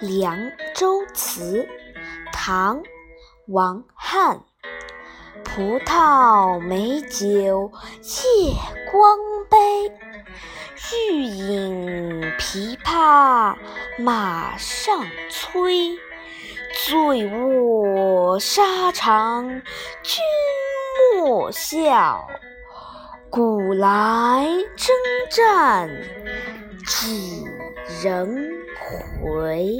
凉州词，唐·王翰。葡萄美酒夜光杯，欲饮琵琶马上催。醉卧沙场君莫笑，古来征战几人回？